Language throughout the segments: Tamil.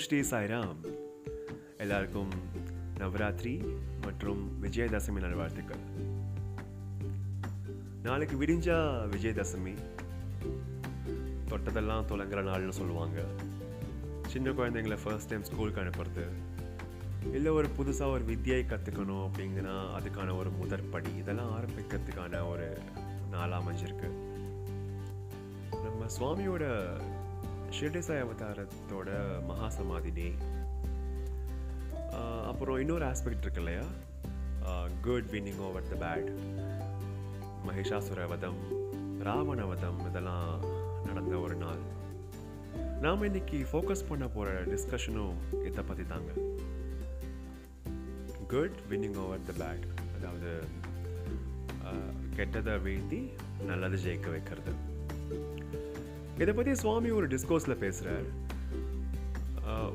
ஓம் ஸ்ரீ சாய்ராம். எல்லாருக்கும் நவராத்திரி மற்றும் விஜயதசமி நல்வாழ்த்துக்கள். நாளைக்கு விடிஞ்சா விஜயதசமி. தொட்டதெல்லாம் தொடங்குற நாள்னு சொல்லுவாங்க. சின்ன குழந்தைங்கள ஃபர்ஸ்ட் டைம் ஸ்கூலுக்கு அனுப்புறது. இல்லை ஒரு புதுசாக ஒரு வித்தியை கற்றுக்கணும் அப்படிங்கன்னா அதுக்கான ஒரு முதற்படி. இதெல்லாம் ஆரம்பிக்கிறதுக்கான ஒரு நாள் அமைஞ்சிருக்கு. நம்ம சுவாமியோட ஷிர்டிசாய் அவதாரத்தோட மகா டே அப்புறம் இன்னொரு ஆஸ்பெக்ட் இருக்கு இல்லையா? Good winning over the bad Mahishasura வதம் ராவண வதம் இதெல்லாம் நடந்த ஒரு நாள். நாம் இன்னைக்கு ஃபோக்கஸ் பண்ண போகிற டிஸ்கஷனும் இதை பற்றி தாங்க. Good winning over the bad அதாவது கெட்டதை வீழ்த்தி நல்லது ஜெயிக்க வைக்கிறது. இதை பற்றி சுவாமி ஒரு டிஸ்கோஸில் பேசுகிறார்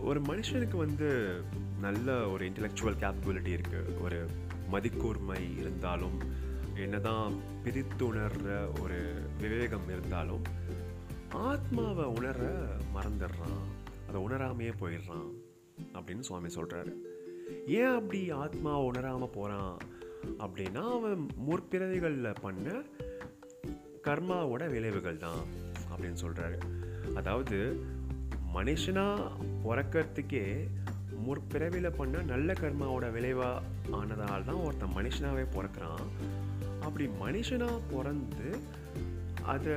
ஒரு மனுஷனுக்கு வந்து நல்ல ஒரு இன்டெலெக்சுவல் கேப்பபிலிட்டி இருக்குது ஒரு மதிக்கூர்மை இருந்தாலும் என்னதான் பிரித்துணர்ற ஒரு விவேகம் இருந்தாலும் ஆத்மாவை உணர மறந்துடுறான். அதை உணராமையே போயிடுறான் அப்படின்னு சுவாமி சொல்கிறாரு ஏன் அப்படி ஆத்மாவை உணராமல் போகிறான் அப்படின்னா அவன் முற்பிறவிகளில் பண்ண கர்மாவோட விளைவுகள் தான் அப்படின்னு சொல்கிறாரு அதாவது மனுஷனாக பிறக்கறதுக்கே முற்பிறவியில் பண்ண நல்ல கர்மாவோட விளைவாக ஆனதால் தான் ஒருத்தன் மனுஷனாகவே பிறக்கிறான். அப்படி மனுஷனாக பிறந்து அதை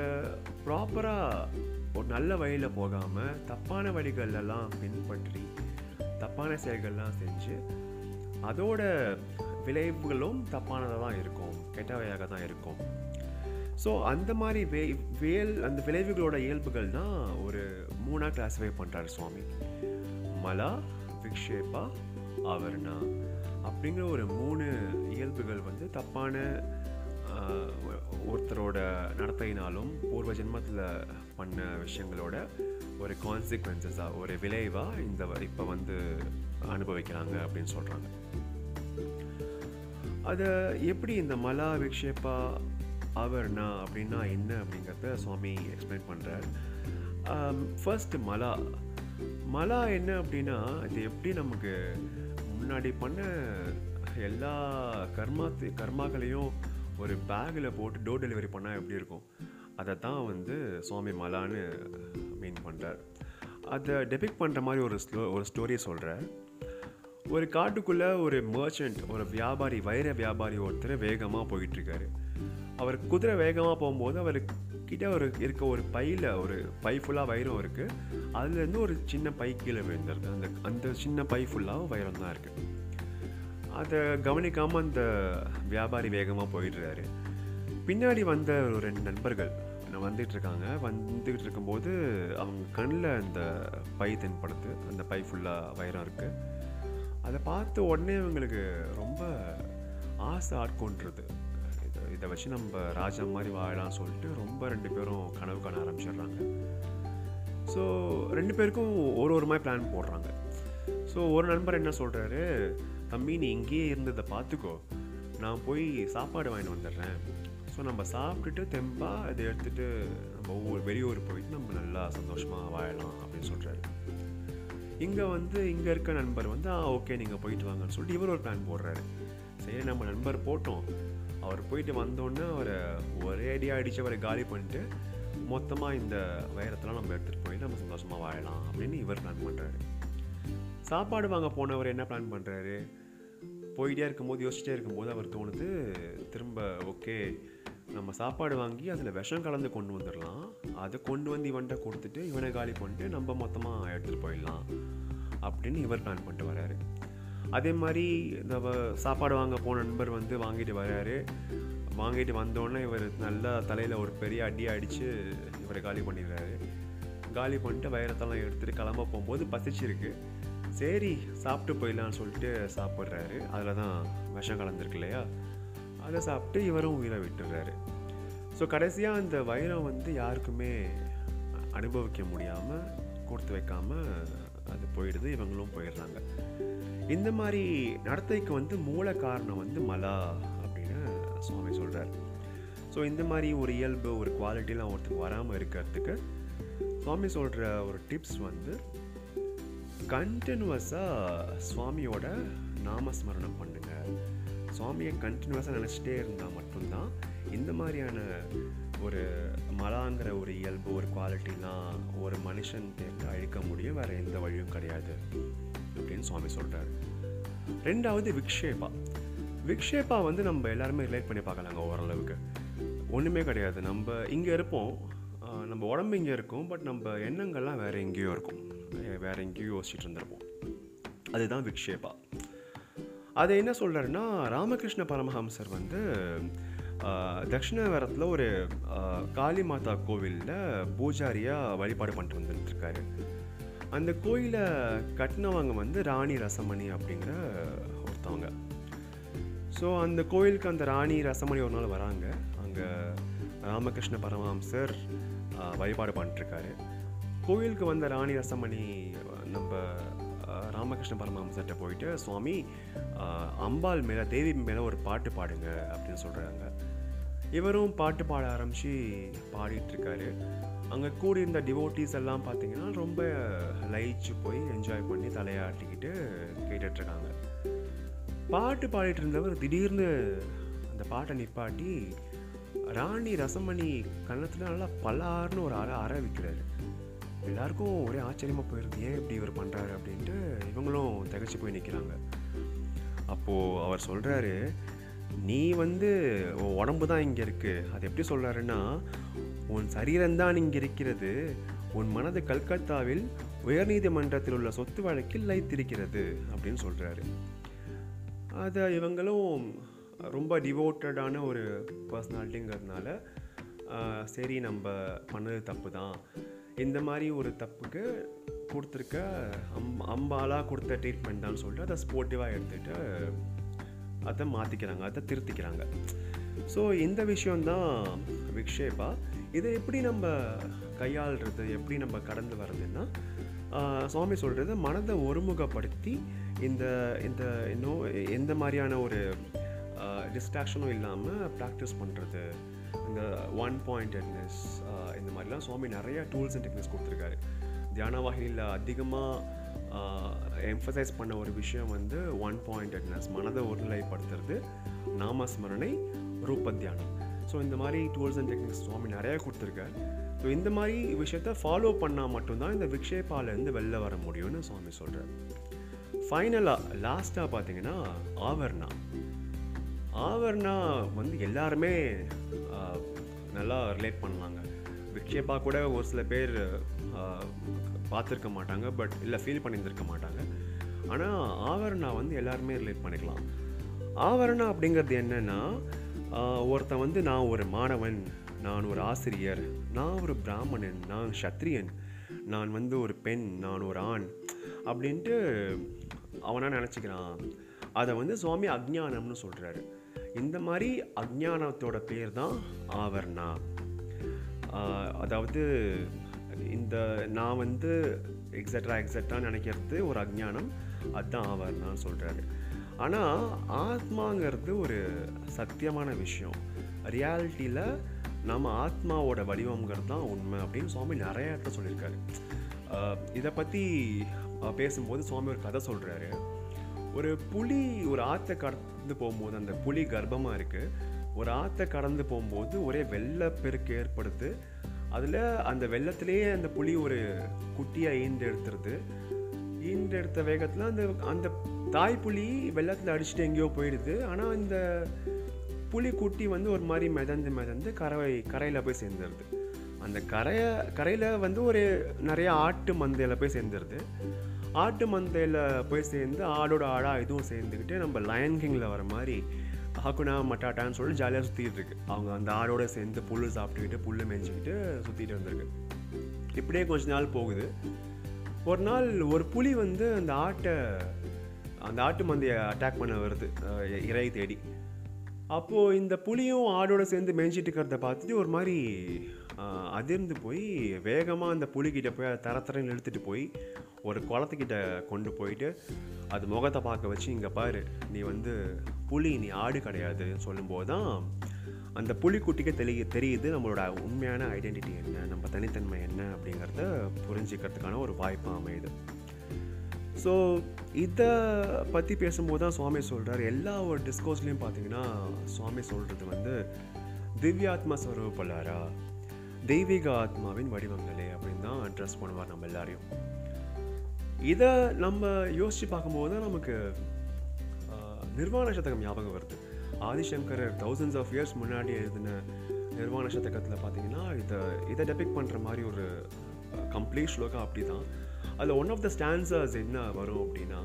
ப்ராப்பராக ஒரு நல்ல வழியில் போகாமல் தப்பான வழிகளெல்லாம் பின்பற்றி தப்பான செயல்கள்லாம் செஞ்சு அதோட விளைவுகளும் தப்பானதாக தான் இருக்கும் கெட்டவையாக தான் இருக்கும். ஸோ அந்த மாதிரி வே வேல் அந்த விளைவுகளோட இயல்புகள் தான் ஒரு மூணாக கிளாஸிஃபை பண்ணுறாரு சுவாமி. மலா விக்ஷேபா ஆவரணா அப்படிங்கிற ஒரு மூணு இயல்புகள் வந்து தப்பான ஒருத்தரோட நடத்தையினாலும் பூர்வ ஜென்மத்தில் பண்ண விஷயங்களோட ஒரு கான்சிக்வன்சஸாக ஒரு விளைவாக இந்த இப்போ வந்து அனுபவிக்கிறாங்க அப்படின்னு சொல்கிறாங்க அதை எப்படி இந்த மலா விக்ஷேபா ஆவரணா அப்படின்னா என்ன அப்படிங்கிறத சுவாமி எக்ஸ்பிளைன் பண்ணுறார் ஃபர்ஸ்ட் மலா. மலா என்ன அப்படின்னா இது எப்படி நமக்கு முன்னாடி பண்ண எல்லா கர்மா கர்மாக்களையும் ஒரு பேக்கில் போட்டு டோர் டெலிவரி பண்ணால் எப்படி இருக்கும்? அதை தான் வந்து சுவாமி மலான்னு மீன் பண்ணுறார் அதை டெபிக் பண்ணுற மாதிரி ஒரு ஸ்லோ ஒரு ஸ்டோரியை சொல்கிறார் ஒரு காட்டுக்குள்ளே ஒரு மர்ச்சன்ட் ஒரு வியாபாரி வைர வியாபாரி ஒருத்தர் வேகமாக போயிட்டுருக்காரு அவர் குதிரை வேகமாக போகும்போது அவர் கிட்ட ஒரு இருக்க ஒரு பையில் ஒரு பை ஃபுல்லாக வைரம் இருக்குது அதுலேருந்து ஒரு சின்ன பை கீழே விழுந்துருது. அந்த அந்த சின்ன பை ஃபுல்லாகவும் வைரம் தான் இருக்குது அதை கவனிக்காமல் அந்த வியாபாரி வேகமாக போயிடுறாரு. பின்னாடி வந்த ஒரு ரெண்டு நண்பர்கள் வந்துட்டு இருக்காங்க. வந்துக்கிட்டு இருக்கும்போது அவங்க கண்ணில் அந்த பை தென்படுது. அந்த பை ஃபுல்லாக வைரம் இருக்குது அதை பார்த்த உடனே அவங்களுக்கு ரொம்ப ஆசை ஆட்கொண்டுருது. இதை வச்சு நம்ம ராஜா மாதிரி வாழலாம் சொல்லிட்டு ரொம்ப ரெண்டு பேரும் கனவு காண ஆரம்பிச்சிடுறாங்க. ஸோ ரெண்டு பேருக்கும் ஒரு ஒரு மாதிரி பிளான் போடுறாங்க. ஸோ ஒரு நண்பர் என்ன சொல்கிறாரு தம்பி நீ இங்கேயே இருந்ததை பார்த்துக்கோ. நான் போய் சாப்பாடு வாங்கிட்டு வந்துடுறேன். ஸோ நம்ம சாப்பிட்டுட்டு தெம்பாக அதை எடுத்துகிட்டு நம்ம ஒவ்வொரு வெளியூர் போயிட்டு நம்ம நல்லா சந்தோஷமாக வாழலாம் அப்படின்னு சொல்கிறாரு இங்கே வந்து இங்கே இருக்க நண்பர் வந்து ஆ ஓகே நீங்கள் போயிட்டு வாங்கன்னு சொல்லிட்டு இவர் ஒரு பிளான் போடுறாரு. சரி நம்ம நண்பர் போட்டோம். அவர் போயிட்டு வந்தோடனே அவரை ஒரே அடியாக அடித்து அவரை காலி பண்ணிட்டு மொத்தமாக இந்த வைரத்தெல்லாம் நம்ம எடுத்துகிட்டு போய் நம்ம சந்தோஷமாக வாழலாம் அப்படின்னு இவர் பிளான் பண்ணுறாரு சாப்பாடு வாங்க போனவர் என்ன பிளான் பண்ணுறாரு போயிட்டே இருக்கும்போது யோசிச்சிட்டே இருக்கும்போது அவர் தோணுது திரும்ப ஓகே நம்ம சாப்பாடு வாங்கி அதில் விஷம் கலந்து கொண்டு வந்துடலாம். அதை கொண்டு வந்து இவன்கிட்ட கொடுத்துட்டு இவனை காலி பண்ணிட்டு நம்ம மொத்தமாக எடுத்துகிட்டு போயிடலாம் அப்படின்னு இவர் பிளான் பண்ணிட்டு வராரு அதே மாதிரி இந்த சாப்பாடு வாங்க போன நண்பர் வந்து வாங்கிட்டு வராரு வாங்கிட்டு வந்தோடனே இவர் நல்லா தலையில் ஒரு பெரிய அடி அடித்து இவரை காலி பண்ணிடுறாரு. காலி பண்ணிட்டு வைரத்தெல்லாம் எடுத்துகிட்டு கிளம்ப போகும்போது பசிச்சிருக்கு. சரி சாப்பிட்டு போயிடலாம்னு சொல்லிட்டு சாப்பிட்றாரு. அதில் தான் விஷம் கலந்துருக்கு இல்லையா? அதை சாப்பிட்டு இவரும் உயிரை விட்டுடுறாரு. ஸோ கடைசியாக அந்த வைரம் வந்து யாருக்குமே அனுபவிக்க முடியாமல் கொடுத்து வைக்காமல் அது போயிடுது இவங்களும் போயிடுறாங்க. இந்த மாதிரி நடத்தைக்கு வந்து மூல காரணம் வந்து மலா அப்படின்னு சுவாமி சொல்கிறார் ஸோ இந்த மாதிரி ஒரு இயல்பு ஒரு குவாலிட்டிலாம் ஒருத்தருக்கு வராமல் இருக்கிறதுக்கு சுவாமி சொல்கிற ஒரு டிப்ஸ் வந்து கண்டினியூவஸாக சுவாமியோட நாமஸ்மரணம் பண்ணுங்கள் சுவாமியை கண்டினியூவஸாக நினச்சிட்டே இருந்தால் மட்டும்தான் இந்த மாதிரியான ஒரு மலாங்கிற ஒரு இயல்பு ஒரு குவாலிட்டிலாம் ஒரு மனுஷன் அழிக்க முடியும் வேறு எந்த வழியும் கிடையாது அப்படின்னு சுவாமி சொல்கிறார் ரெண்டாவது விக்ஷேபா. விக்ஷேபா வந்து நம்ம எல்லாருமே ரிலேட் பண்ணி பார்க்கலாங்க ஓரளவுக்கு. ஒன்றுமே கிடையாது. நம்ம இங்கே இருப்போம். நம்ம உடம்பு இங்கே இருக்கும். பட் நம்ம எண்ணங்கள்லாம் வேறு எங்கேயோ இருக்கும். வேறு எங்கேயோ யோசிச்சுட்டு இருந்திருப்போம். அதுதான் விக்ஷேபா. அது என்ன சொல்கிறாருன்னா ராமகிருஷ்ண பரமஹம்சர் வந்து தக்ஷிணாவரத்தில் ஒரு காளி மாதா கோவிலில் பூஜாரியாக வழிபாடு பண்ணிட்டு வந்துட்டுருக்காரு. அந்த கோயிலை கட்டினவங்க வந்து ராணி ரசமணி அப்படிங்கிற ஒருத்தவங்க. ஸோ அந்த கோயிலுக்கு அந்த ராணி ரசமணி ஒரு நாள் வராங்க. அங்கே ராமகிருஷ்ண பரமஹம்சர் வழிபாடு பண்ணிட்டுருக்காரு. கோயிலுக்கு வந்த ராணி ரசமணி நம்ம ராமகிருஷ்ண பரமஹம்சர்கிட்ட போயிட்டு சுவாமி அம்பாள் மேலே தேவி மேலே ஒரு பாட்டு பாடுங்க அப்படின்னு சொல்கிறாங்க இவரும் பாட்டு பாட ஆரம்பித்து பாடிட்டுருக்காரு. அங்கே கூடியிருந்த டிவோட்டீஸ் எல்லாம் பார்த்தீங்கன்னா ரொம்ப லயிச்சு போய் என்ஜாய் பண்ணி தலையாட்டிக்கிட்டு கேட்டுட்ருக்காங்க. பாட்டு பாடிட்டு இருந்தவர் திடீர்னு அந்த பாட்டை நிப்பாட்டி ராணி ரசமணி கன்னத்தில் நல்லா பல்லார்னு ஒரு அற அற விற்கிறாரு எல்லாருக்கும் ஒரே ஆச்சரியமாக போயிருக்கு ஏன் இப்படி இவர் பண்ணுறாரு அப்படின்ட்டு இவங்களும் திகச்சு போய் நிற்கிறாங்க அப்போது அவர் சொல்கிறாரு நீ வந்து உன் உடம்பு தான் இங்கே இருக்குது அது எப்படி சொல்கிறாருன்னா உன் சரீரம்தான் இங்கே இருக்கிறது. உன் மனது கல்கத்தாவில் உயர்நீதிமன்றத்தில் உள்ள சொத்து வழக்கில் லைத்திருக்கிறது அப்படின்னு சொல்கிறாரு அதை இவங்களும் ரொம்ப டிவோட்டடான ஒரு பர்சனாலிட்டிங்கிறதுனால சரி நம்ம பண்ணது தப்பு தான். இந்த மாதிரி ஒரு தப்புக்கு கொடுத்துருக்க அம் அம்பாலாக கொடுத்த ட்ரீட்மெண்ட் தான் சொல்லிட்டு அதை ஸ்போர்ட்டிவாக எடுத்துகிட்டு அதை மாற்றிக்கிறாங்க அதை திருத்திக்கிறாங்க. ஸோ இந்த விஷயந்தான் விக்ஷேபா. இதை எப்படி நம்ம கையாளுறது எப்படி நம்ம கடந்து வர்றதுன்னா சுவாமி சொல்கிறது மனதை ஒருமுகப்படுத்தி இந்த இந்த இன்னும் எந்த மாதிரியான ஒரு டிஸ்ட்ராக்ஷனும் இல்லாமல் ப்ராக்டிஸ் பண்ணுறது இந்த ஒன் பாயிண்டட்னஸ் இந்த மாதிரிலாம் சுவாமி நிறைய டூல்ஸ் அண்ட் டெக்னிக்ஸ் கொடுத்துருக்காரு. தியான வாகினியில் அதிகமாக எம்ஃபசைஸ் பண்ண ஒரு விஷயம் வந்து ஒன் பாயிண்டட்னஸ் மனதை ஒருநிலைப்படுத்துறது நாமஸ்மரணை ரூப தியானம் ஸோ இந்த மாதிரி டூல்ஸ் அண்ட் டெக்னிக்ஸ் சுவாமி நிறைய கொடுத்துருக்காரு. ஸோ இந்த மாதிரி விஷயத்த ஃபாலோ பண்ணால் மட்டும்தான் இந்த விக்ஷேபாலேருந்து வெளில வர முடியும்னு சுவாமி சொல்கிறார் ஃபைனலாக லாஸ்ட்டாக பார்த்தீங்கன்னா ஆவர்ணா. ஆவர்ணா வந்து எல்லாருமே நல்லா ரிலேட் பண்ணலாங்க விக்ஷேபா கூட ஒரு சில பேர் பார்த்துருக்க மாட்டாங்க பட் இல்லை ஃபீல் பண்ணியிருந்திருக்க மாட்டாங்க. ஆனால் ஆவரணா வந்து எல்லாருமே ரிலேட் பண்ணிக்கலாம். ஆவரணா அப்படிங்கிறது என்னென்னா ஒருத்தன் வந்து நான் ஒரு மாணவன் நான் ஒரு ஆசிரியர் நான் ஒரு பிராமணன் நான் சத்திரியன் நான் வந்து ஒரு பெண் நான் ஒரு ஆண் அப்படின்ட்டு அவனாக நினச்சிக்கிறான். அதை வந்து சுவாமி அக்ஞானம்னு சொல்கிறாரு இந்த மாதிரி அக்ஞானத்தோட பேர் தான் ஆவர்ணா. அதாவது இந்த நான் வந்து எக்ஸட்ரா எக்ஸட்ரா நினைக்கிறது ஒரு அஜ்ஞானம். அதுதான் ஆவர்ணான்னு சொல்கிறாரு ஆனால் ஆத்மாங்கிறது ஒரு சத்தியமான விஷயம். ரியாலிட்டியில் நம்ம ஆத்மாவோட வடிவம்ங்கிறது தான் உண்மை அப்படின்னு சுவாமி நிறைய இடத்துல சொல்லியிருக்காரு. இதை பற்றி பேசும்போது சுவாமி ஒரு கதை சொல்கிறாரு ஒரு புலி ஒரு ஆற்றை கடந்து போகும்போது அந்த புலி கர்ப்பமாக இருக்குது ஒரு ஆற்றை கடந்து போகும்போது ஒரே வெள்ளப்பெருக்கு ஏற்படுத்து அதில் அந்த வெள்ளத்திலேயே அந்த புலி ஒரு குட்டியாக ஈண்டு எடுத்துருது ஈண்டு எடுத்த வேகத்தில் அந்த அந்த தாய் புலி வெள்ளத்தில் அடிச்சுட்டு எங்கேயோ போயிடுது. ஆனால் இந்த புளி குட்டி வந்து ஒரு மாதிரி மிதந்து மிதந்து கரை கரையில் போய் சேர்ந்துருது. அந்த கரையை கரையில் வந்து ஒரு நிறைய ஆட்டு மந்தையில் போய் சேர்ந்துருது. ஆட்டு மந்தையில் போய் சேர்ந்து ஆடோட ஆடாக இதுவும் சேர்ந்துக்கிட்டு நம்ம லயன் கிங்கில் வர மாதிரி ஹக்குனா மட்டாட்டான்னு சொல்லி ஜாலியாக சுற்றிட்டு இருக்கு. அவங்க அந்த ஆடோட சேர்ந்து புல் சாப்பிட்டுக்கிட்டு புல் மேய்ஞ்சிக்கிட்டு சுற்றிட்டு வந்திருக்கு. இப்படியே கொஞ்ச நாள் போகுது. ஒரு நாள் ஒரு புலி வந்து அந்த ஆட்டை அந்த ஆட்டு மந்தையை அட்டாக் பண்ண வருது. அஹ் இறை தேடி. அப்போது இந்த புலியும் ஆடோட சேர்ந்து மேய்ஞ்சிட்டு இருக்கிறத பார்த்துட்டு ஒரு மாதிரி அதிர்ந்து போய் வேகமாக அந்த புலிக்கிட்ட போய் அதை தரத்தரன்னு எடுத்துகிட்டு போய் ஒரு குளத்துக்கிட்ட கொண்டு போயிட்டு அது முகத்தை பார்க்க வச்சு இங்கே பாரு நீ வந்து புலி நீ ஆடு கிடையாதுன்னு சொல்லும்போது தான் அந்த புலிக்குட்டிக்கு தெரிய தெரியுது நம்மளோட உண்மையான ஐடென்டிட்டி என்ன நம்ம தனித்தன்மை என்ன அப்படிங்கிறத புரிஞ்சுக்கிறதுக்கான ஒரு வாய்ப்பாக அமையுது. ஸோ இதை பற்றி பேசும்போது தான் சுவாமி சொல்கிறார் எல்லா ஒரு டிஸ்கோஸ்லேயும் பார்த்தீங்கன்னா சுவாமி சொல்கிறது வந்து திவ்யாத்மா ஸ்வரூபலாரா? தெய்வீக ஆத்மாவின் வடிவங்களே அப்படின்னு தான் அட்ரஸ் பண்ணுவார் நம்ம எல்லாரையும் இதை நம்ம யோசித்து பார்க்கும்போது தான் நமக்கு ஆஹ், நிர்வாண சதகம் ஞாபகம் வருது ஆதிசங்கர் தௌசண்ட்ஸ் ஆஃப் இயர்ஸ் முன்னாடி எழுதின நிர்வாண சதகத்தில் பார்த்தீங்கன்னா இதை இதை டெபிக் பண்ணுற மாதிரி ஒரு கம்ப்ளீட் ஸ்லோகா அப்படி தான் அதில் ஒன் ஆஃப் த ஸ்டான்சர்ஸ் என்ன வரும் அப்படின்னா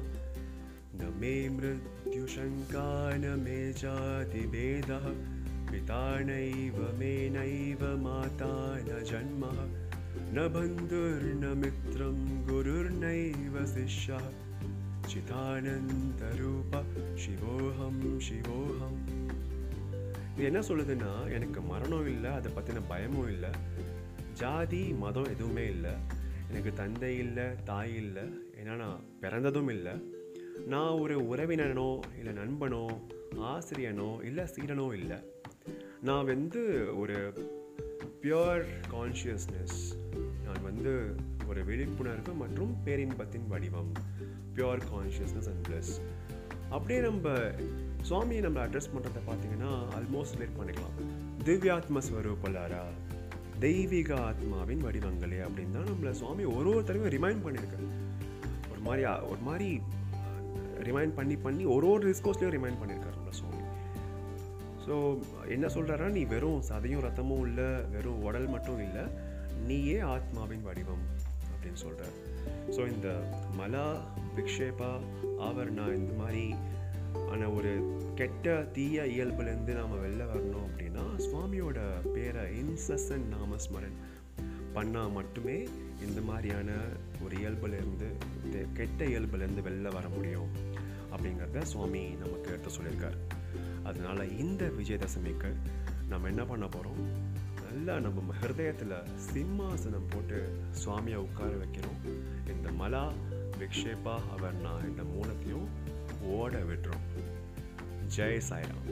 न मे मृत्युशङ्का न मे जातिभेदः पिता नैव मे नैव माता न जन्मः न बन्धुर्न मित्रं गुरुर्नैव शिष्यः चिदानन्दरूप शिवोऽहं शिवोऽहम् இது என்ன சொல்லுதுன்னா எனக்கு மரணம் இல்லை அதை பற்றின பயமும் இல்லை ஜாதி மதம் எதுவுமே இல்லை எனக்கு தந்தை இல்லை தாய் இல்லை ஏன்னா நான் பிறந்ததும் இல்லை நான் ஒரு உறவினனோ இல்லை நண்பனோ ஆசிரியனோ இல்லை சீடனோ இல்லை நான் வந்து ஒரு பியோர் கான்ஷியஸ்னஸ் நான் வந்து ஒரு விழிப்புணர்வு மற்றும் பேரின்பத்தின் வடிவம். பியோர் கான்ஷியஸ்னஸ் அண்ட் ப்ளஸ் அப்படியே நம்ம சுவாமியை நம்ம அட்ரஸ் பண்ணுறத பார்த்தீங்கன்னா ஆல்மோஸ்ட் ரிலேட் பண்ணிக்கலாம். திவ்யாத்ம ஸ்வரூபலாரா? தெய்வீக ஆத்மாவின் வடிவங்களே அப்படின்னு தான் நம்மளை சுவாமி ஒரு ஒரு தடவையும் ரிமைண்ட் பண்ணியிருக்காரு ஒரு மாதிரி ஒரு மாதிரி ரிமைண்ட் பண்ணி பண்ணி ஒரு ஒரு டிஸ்கோஸ்லேயும் ரிமைண்ட் பண்ணியிருக்காரு ஸோ என்ன சொல்கிறாரா நீ வெறும் சதையும் ரத்தமும் இல்லை வெறும் உடல் மட்டும் இல்லை நீயே ஆத்மாவின் வடிவம் அப்படின்னு சொல்கிறார் ஸோ இந்த மலா விக்ஷேபா ஆவர்ணா இந்த மாதிரி ஆன ஒரு கெட்ட தீய இயல்புலேருந்து நாம் வெளில வரணும் அப்படின்னா சுவாமியோட பேரை இன்சசன் நாமஸ்மரன் பண்ணால் மட்டுமே இந்த மாதிரியான ஒரு இயல்புலேருந்து இந்த கெட்ட இயல்புலேருந்து வெளில வர முடியும் அப்படிங்கிறத சுவாமி நமக்கு எடுத்து சொல்லியிருக்கார். அதனால இந்த விஜயதசமிக்கு நம்ம என்ன பண்ண போகிறோம் நல்லா நம்ம ஹிருதயத்தில் சிம்மாசனம் போட்டு சுவாமியை உட்கார வைக்கிறோம். இந்த மலா விக்ஷேபா அவர்னா இந்த மூலத்தையும் ஓட விட்டுரும் ஜெய் சாய்ராம்.